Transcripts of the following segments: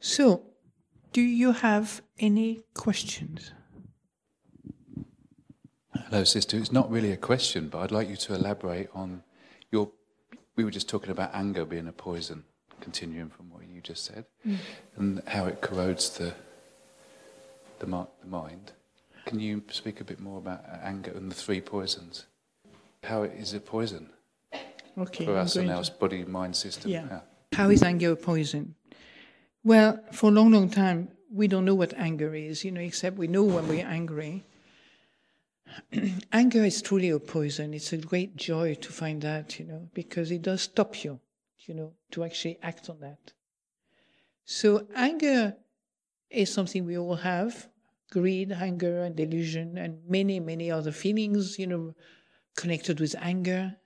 So, do you have any questions? Hello, sister. It's not really a question, but I'd like you to elaborate on your. We were just talking about anger being a poison, continuing from what you just said, mm. and how it corrodes the the, the mind. Can you speak a bit more about anger and the three poisons? How it is a poison okay, for us and our body mind system? Yeah. yeah. How is anger a poison? Well, for a long, long time, we don't know what anger is, you know, except we know when we're angry. anger is truly a poison. It's a great joy to find that, you know, because it does stop you, you know, to actually act on that. So anger is something we all have greed, anger, and delusion, and many, many other feelings, you know, connected with anger.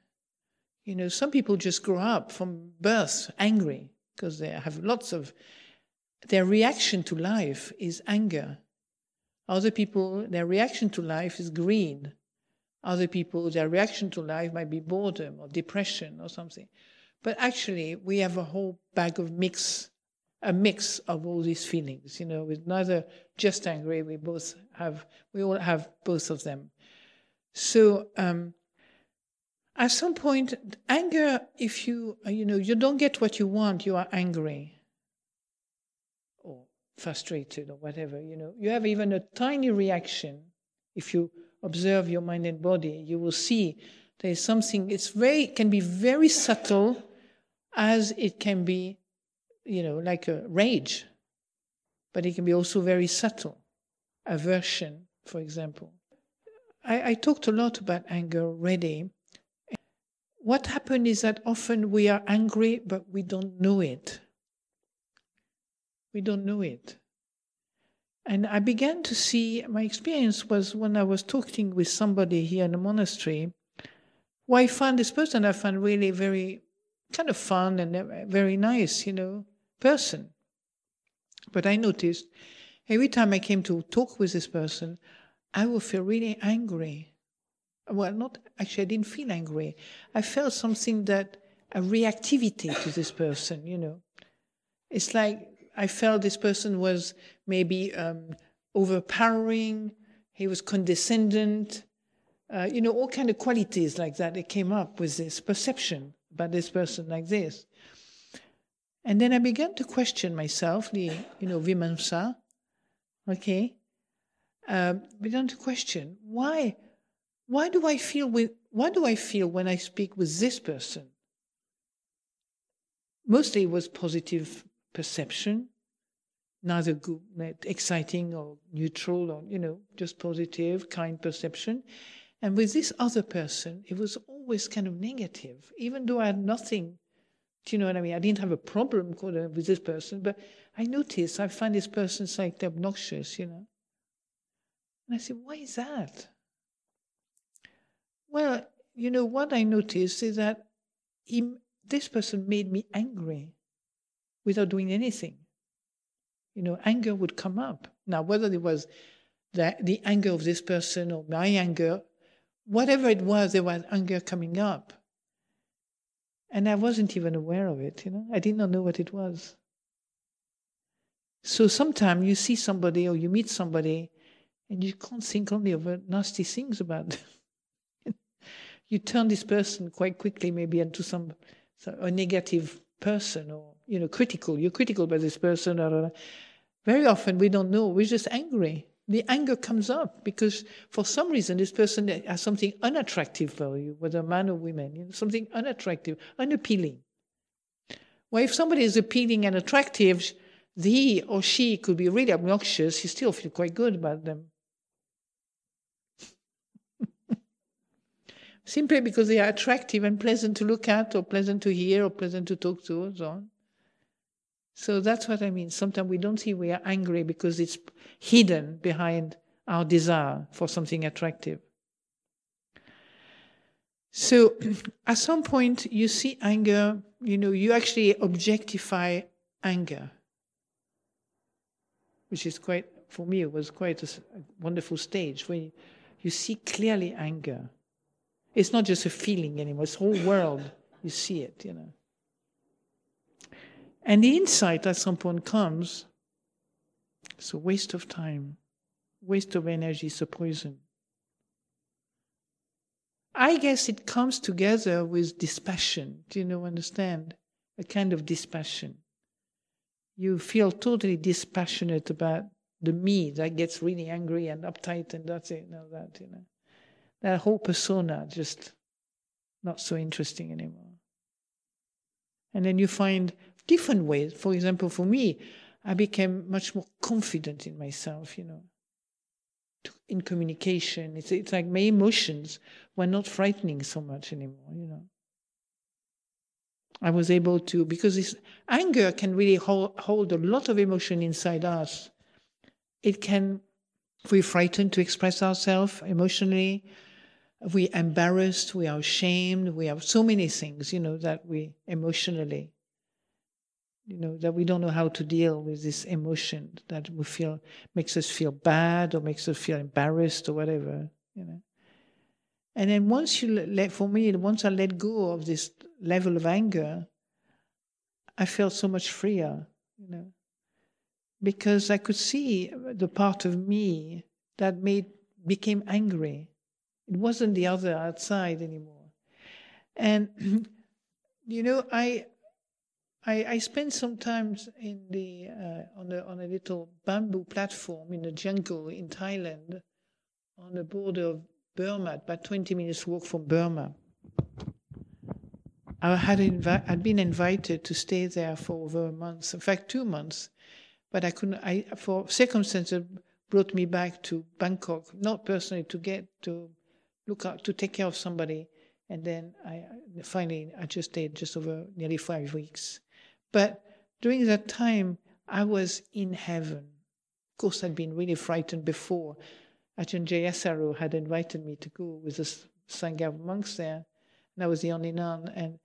You know, some people just grow up from birth angry because they have lots of, their reaction to life is anger. Other people, their reaction to life is greed. Other people, their reaction to life might be boredom or depression or something. But actually, we have a whole bag of mix a mix of all these feelings, you know, with neither just angry, we both have, we all have both of them. So, um, at some point, anger, if you, you know, you don't get what you want, you are angry frustrated or whatever, you know. You have even a tiny reaction. If you observe your mind and body, you will see there is something, it's very, can be very subtle as it can be you know, like a rage, but it can be also very subtle. Aversion, for example. I, I talked a lot about anger already. What happens is that often we are angry, but we don't know it. We don't know it. And I began to see, my experience was when I was talking with somebody here in the monastery, who I found this person I found really very kind of fun and uh, very nice, you know person. But I noticed every time I came to talk with this person, I would feel really angry. Well, not actually, I didn't feel angry. I felt something that a reactivity to this person, you know. It's like I felt this person was maybe um, overpowering, he was condescending, uh, you know, all kind of qualities like that. It came up with this perception about this person like this. And then I began to question myself, the, you know, Vimamsa, okay? Uh, began to question, why, why do I feel with, why do I feel when I speak with this person? Mostly it was positive perception, neither good, exciting or neutral or, you know, just positive, kind perception. And with this other person, it was always kind of negative, even though I had nothing do you know what I mean? I didn't have a problem uh, with this person, but I noticed I find this person like obnoxious, you know. And I said, why is that? Well, you know, what I noticed is that he, this person made me angry without doing anything. You know, anger would come up. Now, whether it was the, the anger of this person or my anger, whatever it was, there was anger coming up. And I wasn't even aware of it, you know. I did not know what it was. So sometimes you see somebody or you meet somebody and you can't think only of nasty things about them. you turn this person quite quickly maybe into some a negative person or you know critical. You're critical by this person. Or, very often we don't know. We're just angry the anger comes up because for some reason this person has something unattractive for you, whether man or woman, you know, something unattractive, unappealing. Well, if somebody is appealing and attractive, he or she could be really obnoxious, you still feel quite good about them. Simply because they are attractive and pleasant to look at, or pleasant to hear, or pleasant to talk to, and so on. So that's what I mean. Sometimes we don't see we are angry because it's hidden behind our desire for something attractive. So at some point you see anger, you know, you actually objectify anger, which is quite, for me, it was quite a wonderful stage where you see clearly anger. It's not just a feeling anymore, it's whole world. You see it, you know. And the insight at some point comes it's a waste of time, waste of energy, it's a poison. I guess it comes together with dispassion. Do you know, understand? A kind of dispassion. You feel totally dispassionate about the me that gets really angry and uptight and that's it, no, that, you know. That whole persona just not so interesting anymore. And then you find different ways. For example, for me, I became much more confident in myself, you know, in communication. It's, it's like my emotions were not frightening so much anymore, you know. I was able to, because this anger can really hold, hold a lot of emotion inside us. It can, we're frightened to express ourselves emotionally, we're embarrassed, we are ashamed, we have so many things, you know, that we emotionally you know that we don't know how to deal with this emotion that we feel makes us feel bad or makes us feel embarrassed or whatever you know. And then once you let for me once i let go of this level of anger i felt so much freer you know. Because i could see the part of me that made became angry. It wasn't the other outside anymore. And you know i I, I spent some time in the uh, on a on a little bamboo platform in the jungle in Thailand, on the border of Burma, about 20 minutes walk from Burma. I had invi- I'd been invited to stay there for over a month, in fact, two months, but I couldn't. I for circumstances brought me back to Bangkok, not personally to get to look out to take care of somebody, and then I finally I just stayed just over nearly five weeks. But during that time, I was in heaven. Of course, I'd been really frightened before. Ajahn Jayasaro had invited me to go with the Sangha of monks there, and I was the only nun. And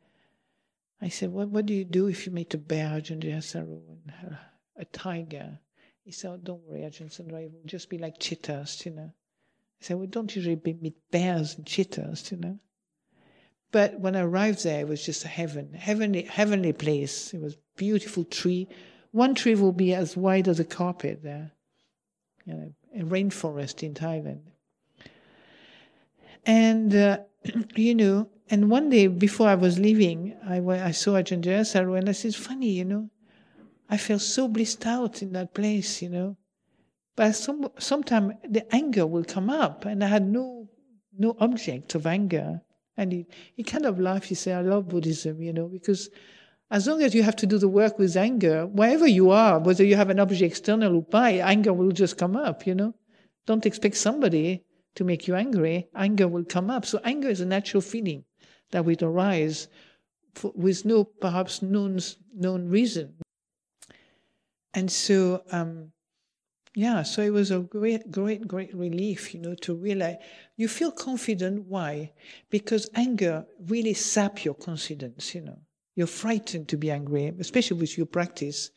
I said, What, what do you do if you meet a bear, Ajahn Jayasaro, and a, tiger? He said, oh, Don't worry, Ajahn Sundara, it will just be like cheetahs, you know. I said, Well, don't usually meet bears and cheetahs, you know. But when I arrived there, it was just a heaven, heavenly, heavenly place. It was beautiful tree. One tree will be as wide as a carpet there, you know, a rainforest in Thailand. And uh, you know, and one day before I was leaving, I, I saw Ajahn Jayasaro and I said, "Funny, you know, I felt so blissed out in that place, you know." But some sometime the anger will come up, and I had no no object of anger. And he, he kind of laughed. He said, I love Buddhism, you know, because as long as you have to do the work with anger, wherever you are, whether you have an object external or by, anger will just come up, you know. Don't expect somebody to make you angry. Anger will come up. So anger is a natural feeling that will arise for, with no perhaps known, known reason. And so um, yeah, so it was a great, great, great relief, you know, to realize you feel confident. Why? Because anger really saps your confidence, you know. You're frightened to be angry, especially with your practice.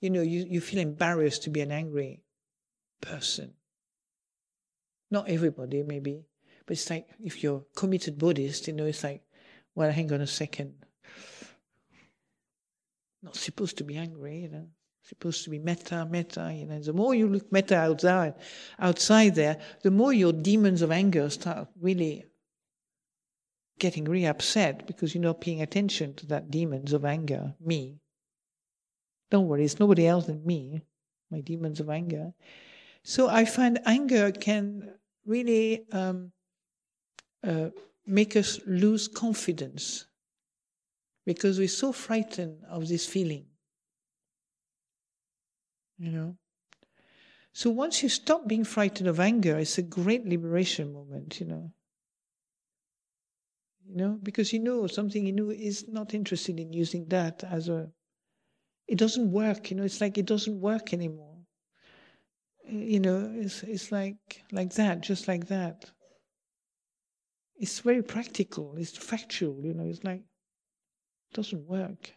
You know, you, you feel embarrassed to be an angry person. Not everybody, maybe, but it's like if you're committed Buddhist, you know, it's like, well, hang on a second. Not supposed to be angry, you know supposed to be metta, metta. You know, the more you look metta outside, outside there, the more your demons of anger start really getting really upset because you're not paying attention to that demons of anger, me. Don't worry, it's nobody else than me, my demons of anger. So I find anger can really um, uh, make us lose confidence because we're so frightened of this feeling you know. So once you stop being frightened of anger, it's a great liberation moment, you know. You know, because you know something you know is not interested in using that as a. It doesn't work, you know. It's like it doesn't work anymore. Eh, you know, it's it's like like that, just like that. It's very practical. It's factual, you know. It's like it doesn't work.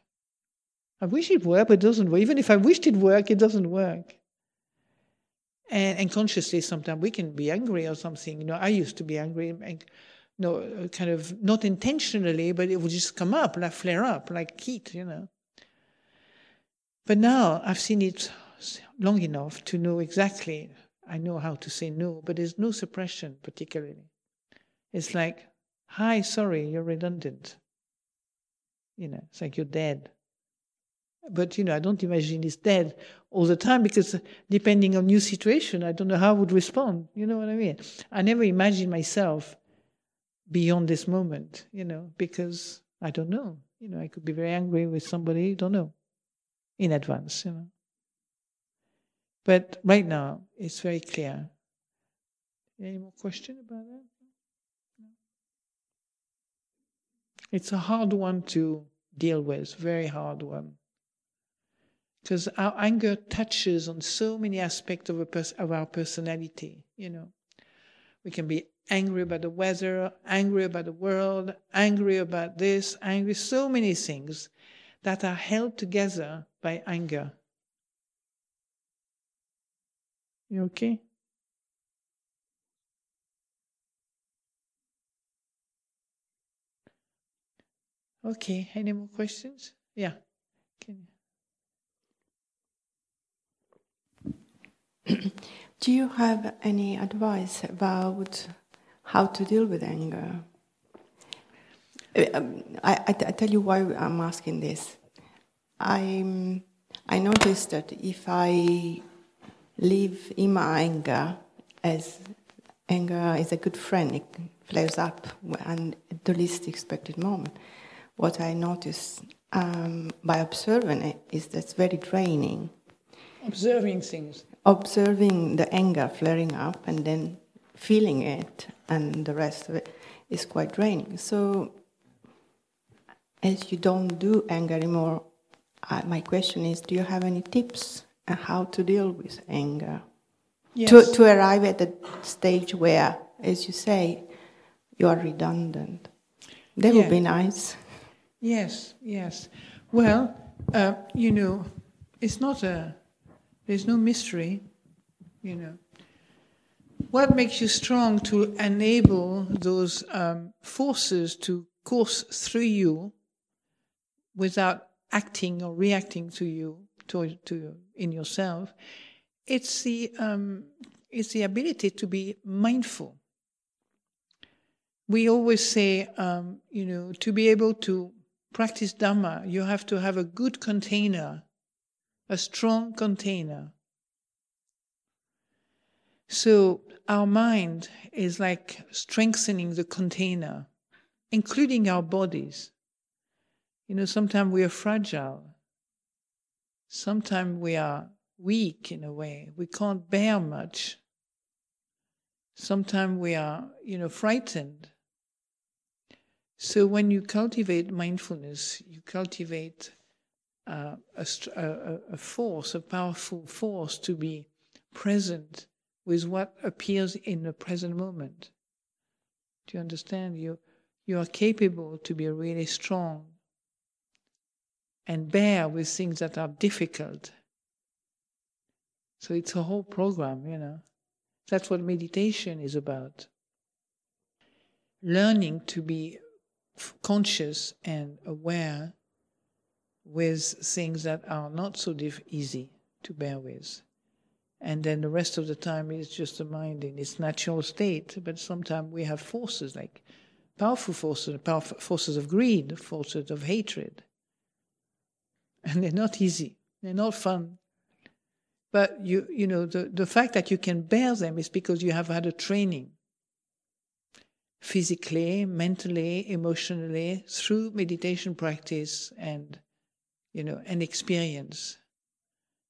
I wish it worked, but it doesn't work. Even if I wished it worked, it doesn't work. And, and consciously, sometimes we can be angry or something. You know, I used to be angry, and, you know, uh, kind of not intentionally, but it would just come up, like flare up, like heat, you know. But now I've seen it long enough to know exactly. I know how to say no, but there's no suppression particularly. It's like, hi, sorry, you're redundant. You know, it's like you're dead. But, you know, I don't imagine it's dead all the time because depending on new situation, I don't know how I would respond. You know what I mean? I never imagine myself beyond this moment, you know, because I don't know. You know, I could be very angry with somebody, don't know, in advance, you know. But right now, it's very clear. Any more question about that? It's a hard one to deal with, very hard one. Because our anger touches on so many aspects of, pers- of our personality, you know. We can be angry about the weather, angry about the world, angry about this, angry, so many things that are held together by anger. You okay? Okay, any more questions? Yeah. Can Do you have any advice about how to deal with anger? Uh, um, I, I, I tell you why I'm asking this. I I noticed that if I live in my anger as anger is a good friend, it flares up and at the least expected moment. What I notice um, by observing it is that's very draining. Observing things. Observing the anger flaring up and then feeling it, and the rest of it is quite draining. So, as you don't do anger anymore, uh, my question is do you have any tips on how to deal with anger? Yes. To, to arrive at the stage where, as you say, you are redundant. That Yeah. would be nice. Yes, yes. Well, uh, you know, it's not a, there's no mystery, you know. What makes you strong to enable those um, forces to course through you without acting or reacting to you, to, to in yourself? It's the, um, it's the ability to be mindful. We always say, um, you know, to be able to practice Dhamma, you have to have a good container, a strong container. So our mind is like strengthening the container, including our bodies. You know, sometimes we are fragile. Sometimes we are weak in a way. We can't bear much. Sometimes we are, you know, frightened. So when you cultivate mindfulness, you cultivate uh, a, a, force, a powerful force to be present with what appears in the present moment. Do you understand? You, you are capable to be really strong and bear with things that are difficult. So it's a whole program, you know. That's what meditation is about. Learning to be conscious and aware with things that are not so diff- easy to bear with. And then the rest of the time is just the mind in its natural state. But sometimes we have forces like powerful forces, powerful forces of greed, forces of hatred. And they're not easy. They're not fun. But you, you know, the, the fact that you can bear them is because you have had a training physically, mentally, emotionally, through meditation practice and, you know, and experience.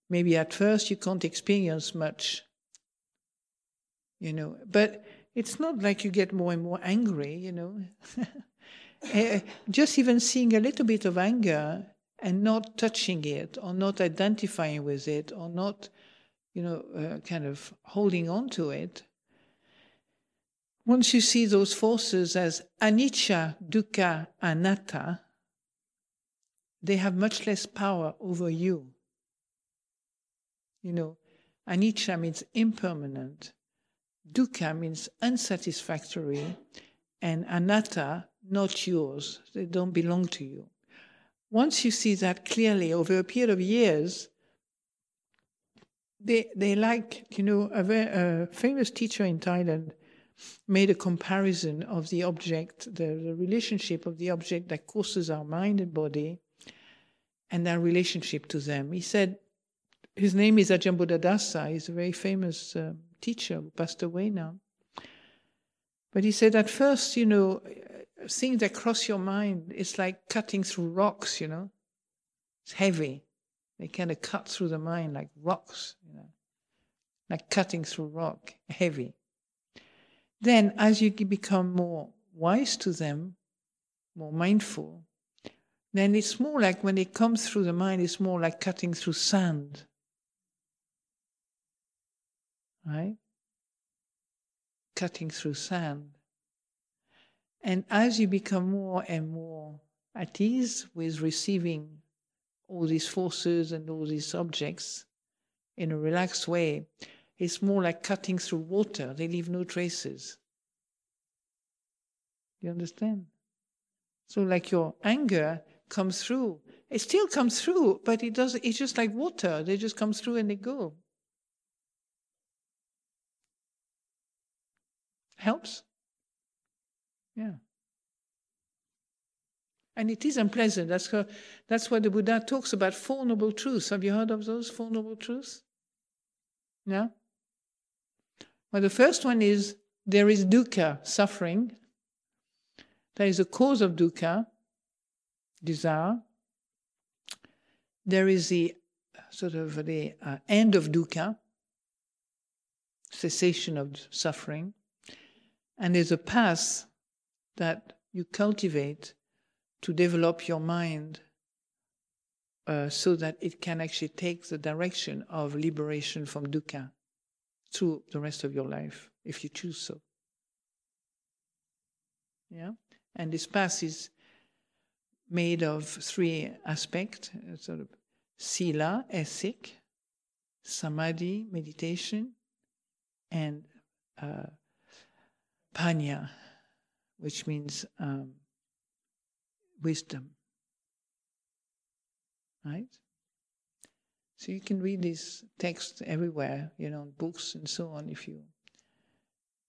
Maybe at first you can't experience much, you know, but it's not like you get more and more angry, you know. Eh, Just even seeing a little bit of anger and not touching it or not identifying with it or not, you know, uh, kind of holding on to it. Once you see those forces as anicca, dukkha, anatta, they have much less power over you. You know, anicca means impermanent, dukkha means unsatisfactory, and anatta, not yours. They don't belong to you. once you see that clearly over a period of years, they they like you know a, very, a famous teacher in Thailand made a comparison of the object, the, the relationship of the object that causes our mind and body, and our relationship to them. He said, his name is Ajahn Buddhadasa. He's a very famous uh, teacher who passed away now. But he said, at first, you know, things that cross your mind, it's like cutting through rocks, you know. It's heavy. They kind of cut through the mind like rocks, you know, like cutting through rock, heavy. Then, as you become more wise to them, more mindful, then it's more like when it comes through the mind, it's more like cutting through sand. Right? Cutting through sand. And as you become more and more at ease with receiving all these forces and all these objects in a relaxed way, it's more like cutting through water. They leave no traces. You understand? So, like your anger comes through. It still comes through, but it does. It's just like water. They just come through and they go. Helps. Yeah. And it is unpleasant. That's, her, that's what the Buddha talks about Four Noble Truths. Have you heard of those Four Noble Truths? No? Well, the first one is there is dukkha, suffering. There is a cause of dukkha, desire. There is the sort of the uh, end of dukkha, cessation of suffering. And there's a path that you cultivate to develop your mind uh, so that it can actually take the direction of liberation from dukkha through the rest of your life, if you choose so. Yeah? And this path is made of three aspects uh, sort of sila, ethic, samadhi, meditation, and uh, panya, which means um, wisdom. Right? So you can read these texts everywhere, you know, books and so on if you.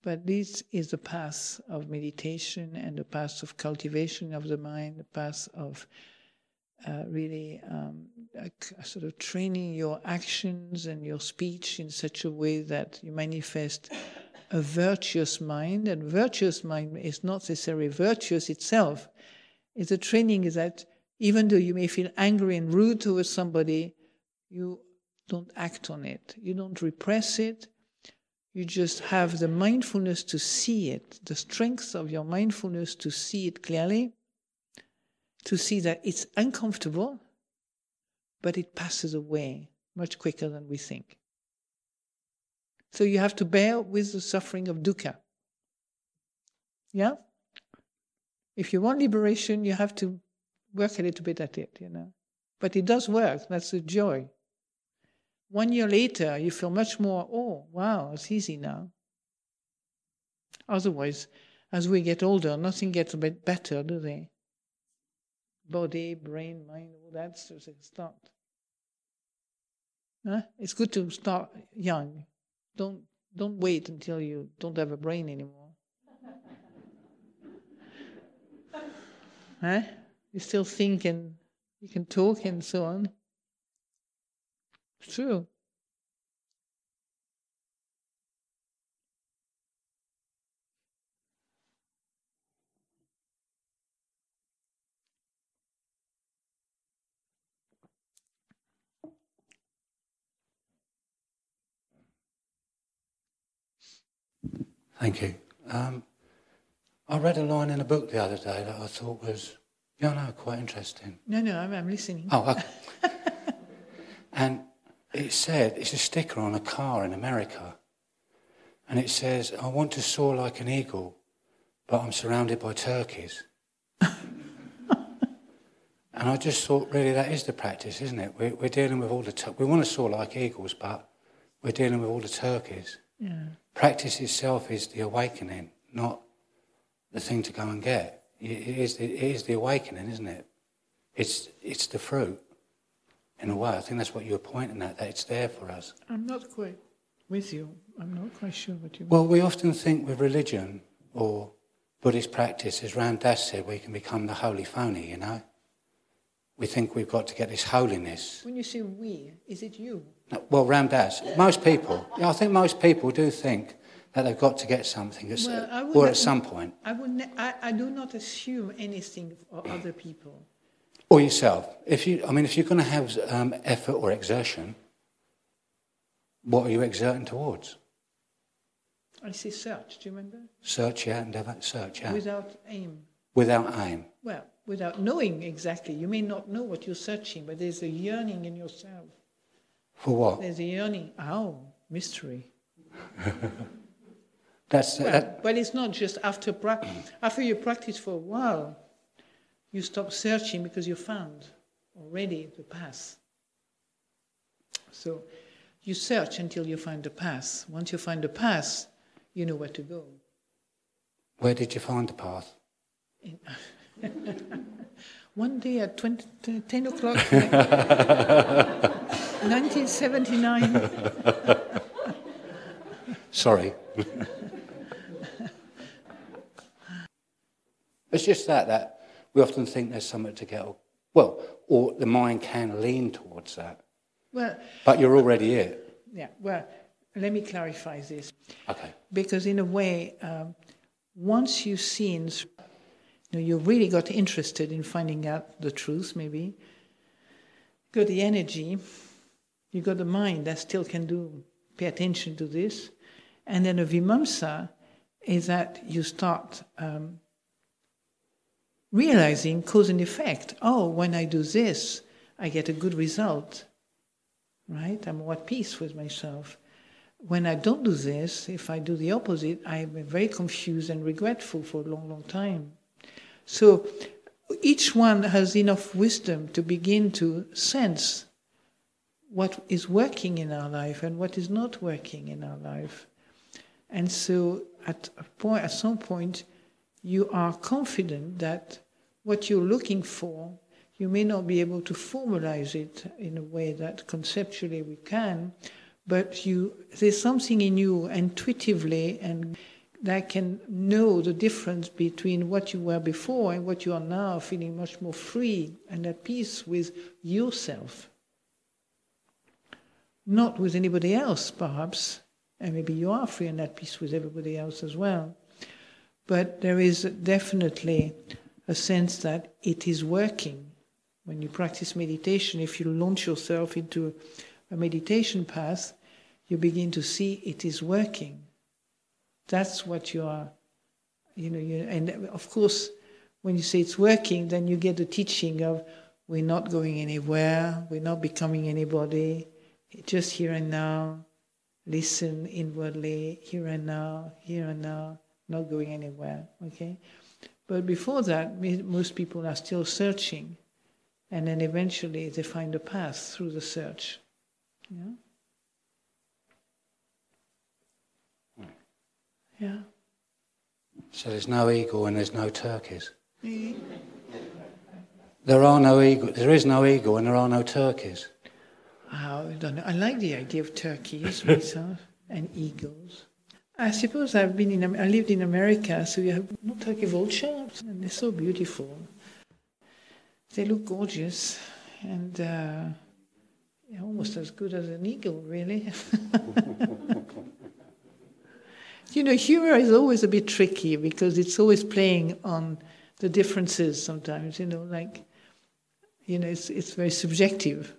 But this is the path of meditation and the path of cultivation of the mind, the path of uh, really um, sort of training your actions and your speech in such a way that you manifest a virtuous mind, and virtuous mind is not necessarily virtuous itself. It's a training that even though you may feel angry and rude towards somebody, you don't act on it. You don't repress it. You just have the mindfulness to see it, the strength of your mindfulness to see it clearly, to see that it's uncomfortable, but it passes away much quicker than we think. So you have to bear with the suffering of dukkha. Yeah? If you want liberation, you have to work a little bit at it, you know. But it does work, that's the joy. One year later, you feel much more, oh, wow, it's easy now. Otherwise, as we get older, nothing gets a bit better, do they? Body, brain, mind, all that of start. Huh? It's good to start young. Don't don't wait until you don't have a brain anymore. huh? You still think and you can talk and so on. It's true. Thank you. Um, I read a line in a book the other day that I thought was, yeah, no, quite interesting. No, no, I'm, I'm listening. Oh, okay. and it said, it's a sticker on a car in America. And it says, I want to soar like an eagle, but I'm surrounded by turkeys. and I just thought, really, that is the practice, isn't it? We're, we're dealing with all the, tur- we want to soar like eagles, but we're dealing with all the turkeys. Yeah. Practice itself is the awakening, not the thing to go and get. It is the, it is the awakening, isn't it? it's, it's the fruit, in a way. I think that's what you were pointing at, that it's there for us. I'm not quite with you. I'm not quite sure what you mean. Well, we often think with religion or Buddhist practice, as Ram Dass said, we can become the holy phony, you know? We think we've got to get this holiness. When you say we, is it you? No, Well, Ram Dass, most people, yeah, I think most people do think that they've got to get something, at Well, or not- at some point, I, would ne- I, I do not assume anything for other people. Or yourself. If you, I mean, if you're going to have um, effort or exertion, what are you exerting towards? I say search, do you remember? Search, yeah, endeavour, search, yeah, Without aim. without aim. Well, without knowing exactly. You may not know what you're searching, but there's a yearning in yourself. For what? There's a yearning. Oh, mystery. That's Well, that, but it's not just after practice. after you practice for a while, you stop searching because you found already the path. So you search until you find the path. Once you find the path, you know where to go. where did you find the path? One day at 20, 10 o'clock, 1979, Sorry. it's just that that we often think there's something to get. Well, or the mind can lean towards that, well, but you're already it. yeah, well, let me clarify this. Okay. because in a way, um, once you've seen, you know, you really got interested in finding out the truth, maybe, got the energy, you got the mind that still can do, pay attention to this, and then a vimamsa is that you start um, realizing cause and effect. Oh, when I do this, I get a good result, right? I'm at peace with myself when I don't do this, if I do the opposite, I'm very confused and regretful for a long, long time. So each one has enough wisdom to begin to sense what is working in our life and what is not working in our life. And so at a point, at some point, you are confident that what you're looking for, you may not be able to formalize it in a way that conceptually we can, but you there's something in you intuitively and that can know the difference between what you were before and what you are now, feeling much more free and at peace with yourself. Not with anybody else, perhaps, and maybe you are free and at peace with everybody else as well. But there is definitely a sense that it is working. When you practice meditation, if you launch yourself into a meditation path, you begin to see it is working. That's what you are, you know, you, and of course, when you say it's working, then you get the teaching of we're not going anywhere, we're not becoming anybody, just here and now, listen inwardly, here and now, here and now, not going anywhere, okay? But before that, most people are still searching, and then eventually they find a path through the search. Yeah? Hmm. Yeah. So there's no eagle and there's no turkeys. There are no eagle. There is no eagle and there are no turkeys. Wow, I don't know. I like the idea of turkeys myself and eagles. I suppose I've been in. I lived in America, so you have turkey vultures, and they're so beautiful. They look gorgeous, and uh, almost as good as an eagle, really. you know, humor is always a bit tricky because it's always playing on the differences. Sometimes, you know, like you know, it's it's very subjective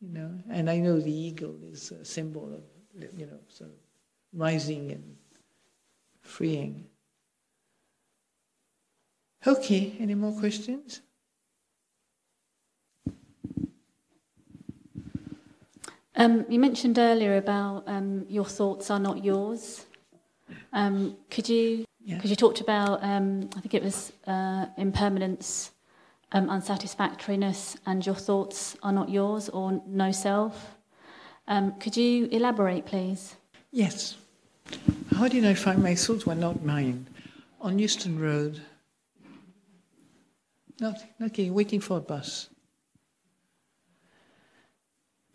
you know. And I know the eagle is a symbol of, you know, sort of rising and freeing. Okay, any more questions? Um, you mentioned earlier about um, your thoughts are not yours. Um, could you? Yeah. Because you talked about, um, I think it was uh, impermanence, um, unsatisfactoriness, and your thoughts are not yours or no self. Um, could you elaborate, please? Yes. How did I find my sword? were not mine? On Euston Road. Not, not waiting for a bus.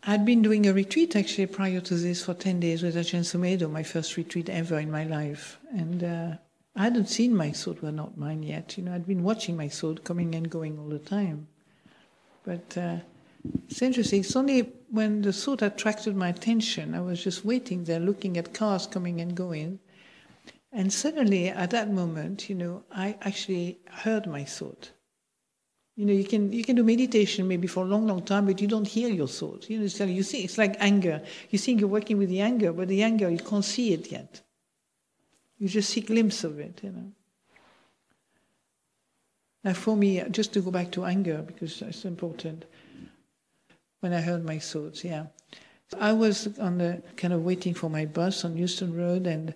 I'd been doing a retreat actually prior to this for 10 days with Ajahn Sumedho, my first retreat ever in my life. And uh, I hadn't seen my sword were not mine yet. You know, I'd been watching my sword coming and going all the time. But uh, it's interesting. It's only when the thought attracted my attention, I was just waiting there looking at cars coming and going. And suddenly, at that moment, you know, I actually heard my thought. You know, you can you can do meditation maybe for a long, long time, but you don't hear your thoughts. You know, it's like, you see, it's like anger. You think you're working with the anger, but the anger you can't see it yet. You just see a glimpse of it. You know. Now, for me, just to go back to anger because it's important. When I heard my thoughts, yeah, I was on the kind of waiting for my bus on Euston Road, and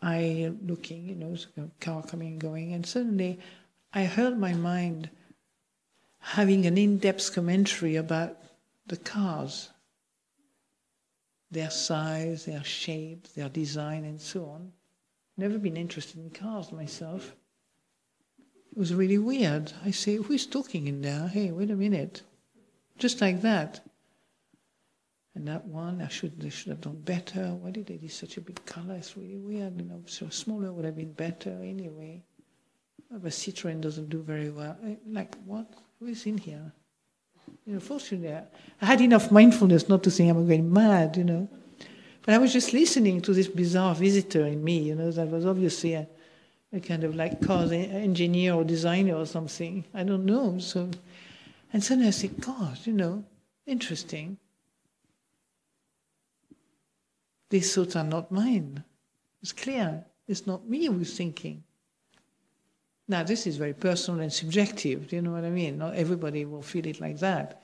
I looking, you know, car coming and going, and suddenly I heard my mind having an in depth commentary about the cars, their size, their shape, their design, and so on. Never been interested in cars myself. It was really weird. I say, Who's talking in there? Hey, wait a minute. Just like that. And that one, I should, they should have done better. Why did they do such a big color? It's really weird. You know, so smaller would have been better anyway. But Citroen doesn't do very well. Eh, like, what? Who is in here? You know, fortunately, I had enough mindfulness not to think I'm going mad, you know. But I was just listening to this bizarre visitor in me, you know, that was obviously a, a kind of like car engineer or designer or something. I don't know. So, and suddenly I said, God, you know, interesting. These thoughts are not mine. It's clear. It's not me who's thinking. Now, this is very personal and subjective, do you know what I mean? Not everybody will feel it like that.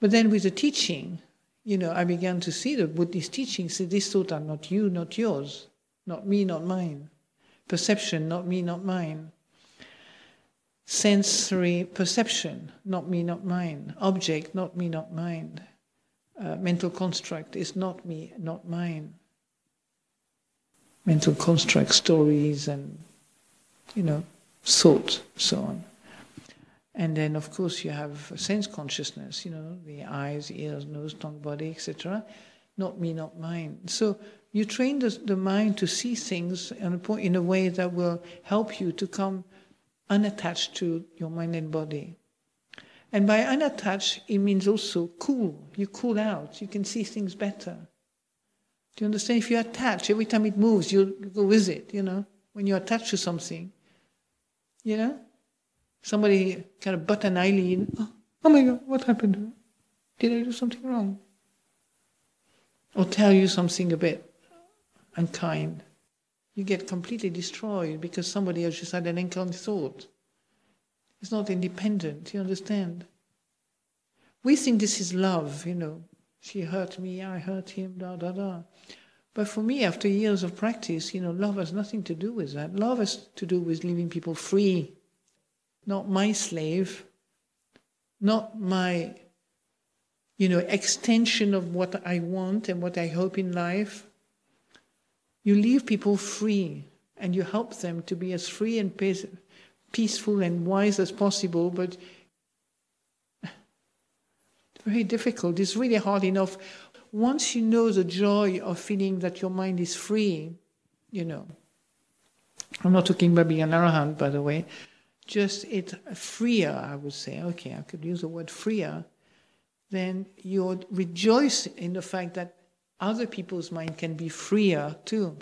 But then with the teaching, you know, I began to see the Buddhist teaching say, these thoughts are not you, not yours, not me, not mine. Perception, not me, not mine. Sensory perception, not me, not mine. Object, not me, not mine. Uh, mental construct is not me, not mine. Mental construct, stories and you know, thought, so on. And then, of course, you have sense consciousness, you know, the eyes, ears, nose, tongue, body, etc. Not me, not mine. So you train the, the mind to see things in a, in a way that will help you to come unattached to your mind and body. And by unattached, it means also cool. You cool out. You can see things better. Do you understand? If you attach, every time it moves, you go with it, you know. When you attach to something, you know? Somebody kind of butt an eyelid. Oh, oh my God, what happened? Did I do something wrong? Or tell you something a bit unkind. You get completely destroyed because somebody has just had an unkind thought. It's not independent, you understand? We think this is love, you know. She hurt me, I hurt him, da da da. But for me, after years of practice, you know, love has nothing to do with that. Love has to do with leaving people free, not my slave, not my, you know, extension of what I want and what I hope in life. You leave people free and you help them to be as free and peaceful and wise as possible, but very difficult. It's really hard enough. Once you know the joy of feeling that your mind is free, you know, I'm not talking about being an arahant, by the way, just it freer, I would say, okay, I could use the word freer, then you rejoice in the fact that other people's mind can be freer too.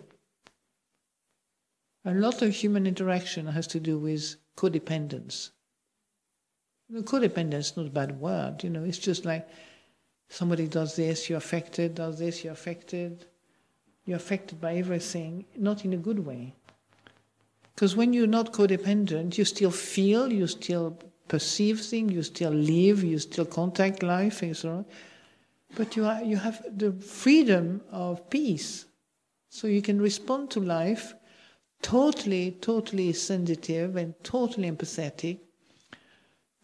A lot of human interaction has to do with codependence. Codependence is not a bad word, you know, it's just like somebody does this, you're affected, does this, you're affected. You're affected by everything, not in a good way. Because when you're not codependent, you still feel, you still perceive things, you still live, you still contact life, and so on. But you, are, you have the freedom of peace. So you can respond to life totally, totally sensitive and totally empathetic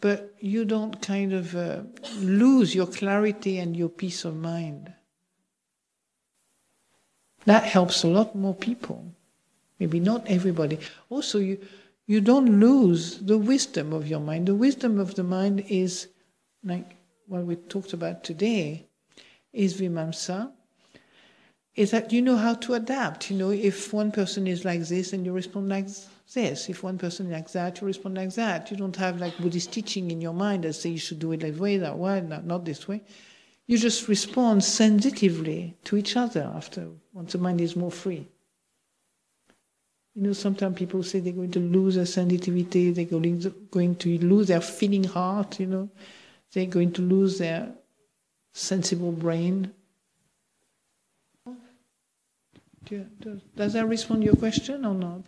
but you don't kind of uh, lose your clarity and your peace of mind. That helps a lot more people. Maybe not everybody. Also, you, you don't lose the wisdom of your mind. The wisdom of the mind is like what we talked about today is vimamsa, is that you know how to adapt. You know, if one person is like this and you respond like this, if one person is like that, you respond like that. You don't have like Buddhist teaching in your mind that say you should do it that way, that way, not, not this way. You just respond sensitively to each other after once the mind is more free. You know, sometimes people say they're going to lose their sensitivity, they're going to, going to lose their feeling heart, you know, they're going to lose their sensible brain. Does that respond to your question or not?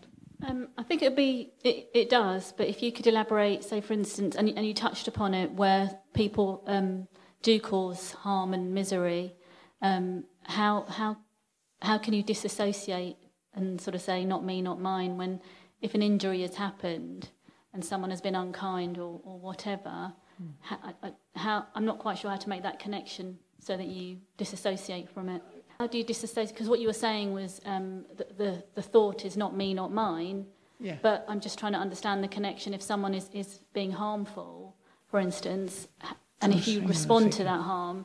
Um, I think it'd be it, it does, but if you could elaborate, say for instance, and, and you touched upon it, where people um, do cause harm and misery, um, how how how can you disassociate and sort of say not me, not mine when if an injury has happened and someone has been unkind or, or whatever, mm. how, how I'm not quite sure how to make that connection so that you disassociate from it. How do you disassociate? Because what you were saying was um, the, the, the thought is not me, not mine. Yeah. But I'm just trying to understand the connection. If someone is, is being harmful, for instance, and if you respond to that harm,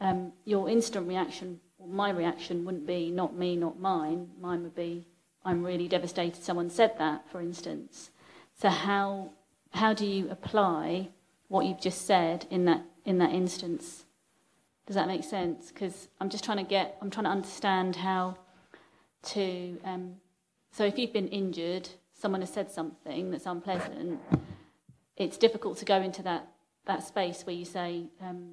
um, your instant reaction, or my reaction, wouldn't be not me, not mine. Mine would be I'm really devastated someone said that, for instance. So how how do you apply what you've just said in that in that instance? Does that make sense? Because I'm just trying to get, I'm trying to understand how to. Um, so if you've been injured, someone has said something that's unpleasant. It's difficult to go into that that space where you say, um,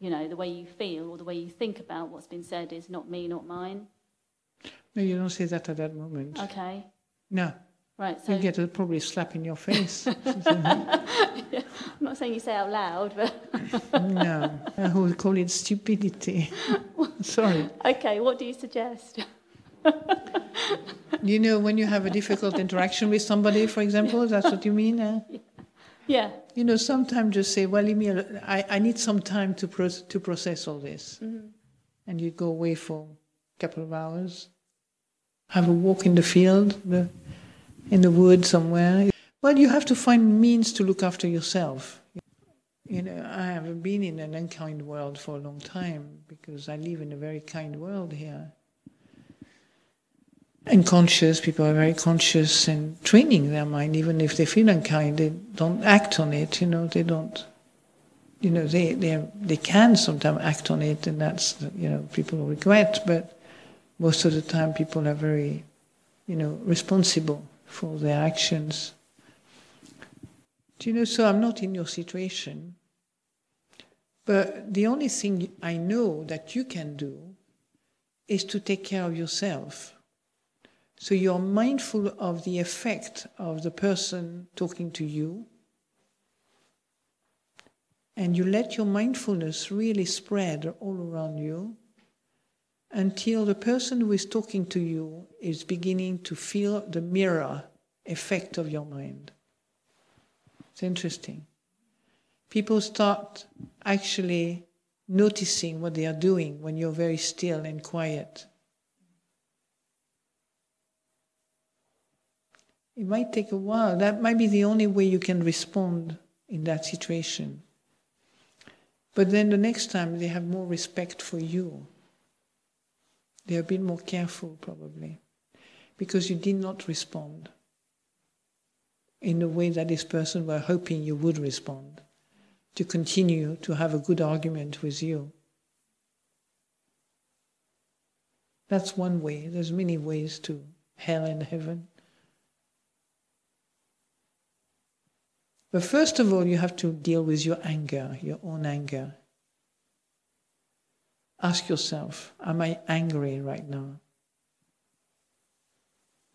you know, the way you feel or the way you think about what's been said is not me, not mine. No, you don't say that at that moment. Okay. No. Right. So you get a probably slap in your face. I'm not saying you say out loud, but no, I would call it stupidity. Sorry. Okay. What do you suggest? you know, when you have a difficult interaction with somebody, for example, that's what you mean. Eh? Yeah. You know, sometimes just say, "Well, leave me. I, I need some time to pro- to process all this," mm-hmm. and you go away for a couple of hours, have a walk in the field. The, in the woods somewhere. Well, you have to find means to look after yourself. You know, I haven't been in an unkind world for a long time because I live in a very kind world here. And conscious, people are very conscious and training their mind, even if they feel unkind, they don't act on it, you know, they don't, you know, they, they, they can sometimes act on it, and that's, you know, people regret, but most of the time people are very, you know, responsible for their actions. Do you know, so I'm not in your situation. But the only thing I know that you can do is to take care of yourself. So you're mindful of the effect of the person talking to you, and you let your mindfulness really spread all around you until the person who is talking to you is beginning to feel the mirror effect of your mind. It's interesting. People start actually noticing what they are doing when you're very still and quiet. It might take a while. That might be the only way you can respond in that situation. But then the next time they have more respect for you. They're a bit more careful, probably, because you did not respond in the way that this person were hoping you would respond, to continue to have a good argument with you. That's one way. There's many ways to hell and heaven. But first of all, you have to deal with your anger, your own anger. Ask yourself, am I angry right now?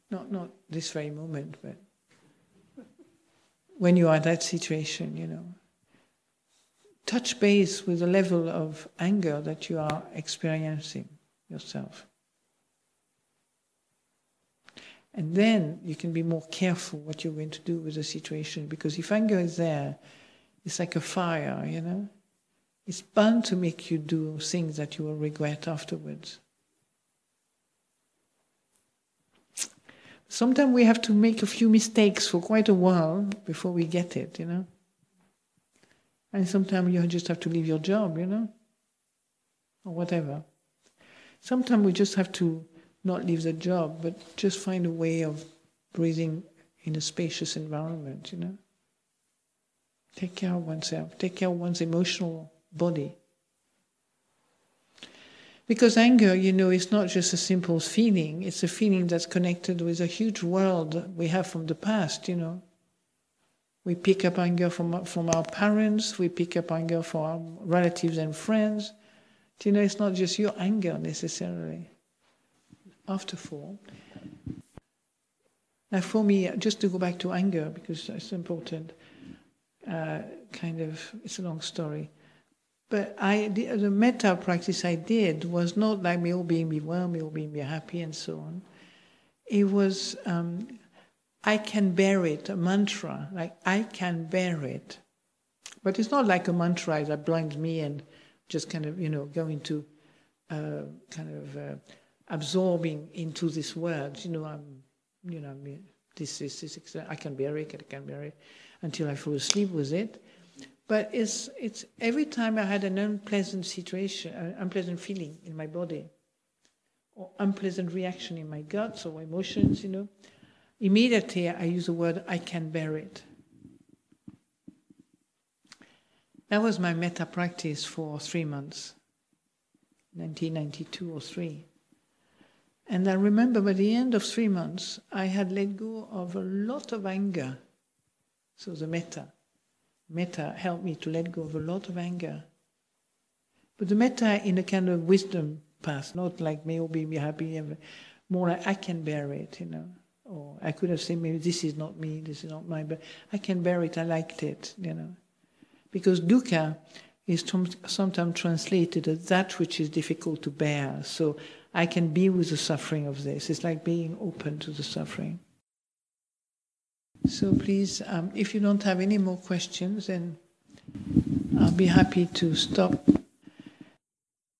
Not, not this very moment, but when you are in that situation, you know. Touch base with the level of anger that you are experiencing yourself. And then you can be more careful what you're going to do with the situation because if anger is there, it's like a fire, you know. It's bound to make you do things that you will regret afterwards. Sometimes we have to make a few mistakes for quite a while before we get it, you know. And sometimes you just have to leave your job, you know, or whatever. Sometimes we just have to not leave the job, but just find a way of breathing in a spacious environment, you know. Take care of oneself, take care of one's emotional body. Because anger, you know, is not just a simple feeling, it's a feeling that's connected with a huge world we have from the past, you know. We pick up anger from, from our parents, we pick up anger from our relatives and friends. You know, it's not just your anger necessarily. After fall. Now, for me, just to go back to anger, because it's important, uh, kind of, it's a long story. But I, the, the, metta practice I did was not like me all being me well, me all being me happy, and so on. It was um, I can bear it, a mantra, like I can bear it. But it's not like a mantra that blinds me and just kind of, you know, go into uh, kind of uh, absorbing into this word. You know, I'm, you know, I'm, this is this, I can bear it, I can bear it, until I fall asleep with it. But it's, it's every time I had an unpleasant situation, an unpleasant feeling in my body, or unpleasant reaction in my guts or emotions, you know, immediately I use the word, I can bear it. That was my metta practice for three months, 1992 or three. And I remember by the end of three months, I had let go of a lot of anger. So the metta. Metta helped me to let go of a lot of anger. But the metta in a kind of wisdom path, not like may all oh, be happy, more like I can bear it, you know. Or I could have said maybe this is not me, this is not mine, but I can bear it, I liked it, you know. Because dukkha is sometimes translated as that which is difficult to bear. So I can be with the suffering of this. It's like being open to the suffering. So please, um, if you don't have any more questions, then I'll be happy to stop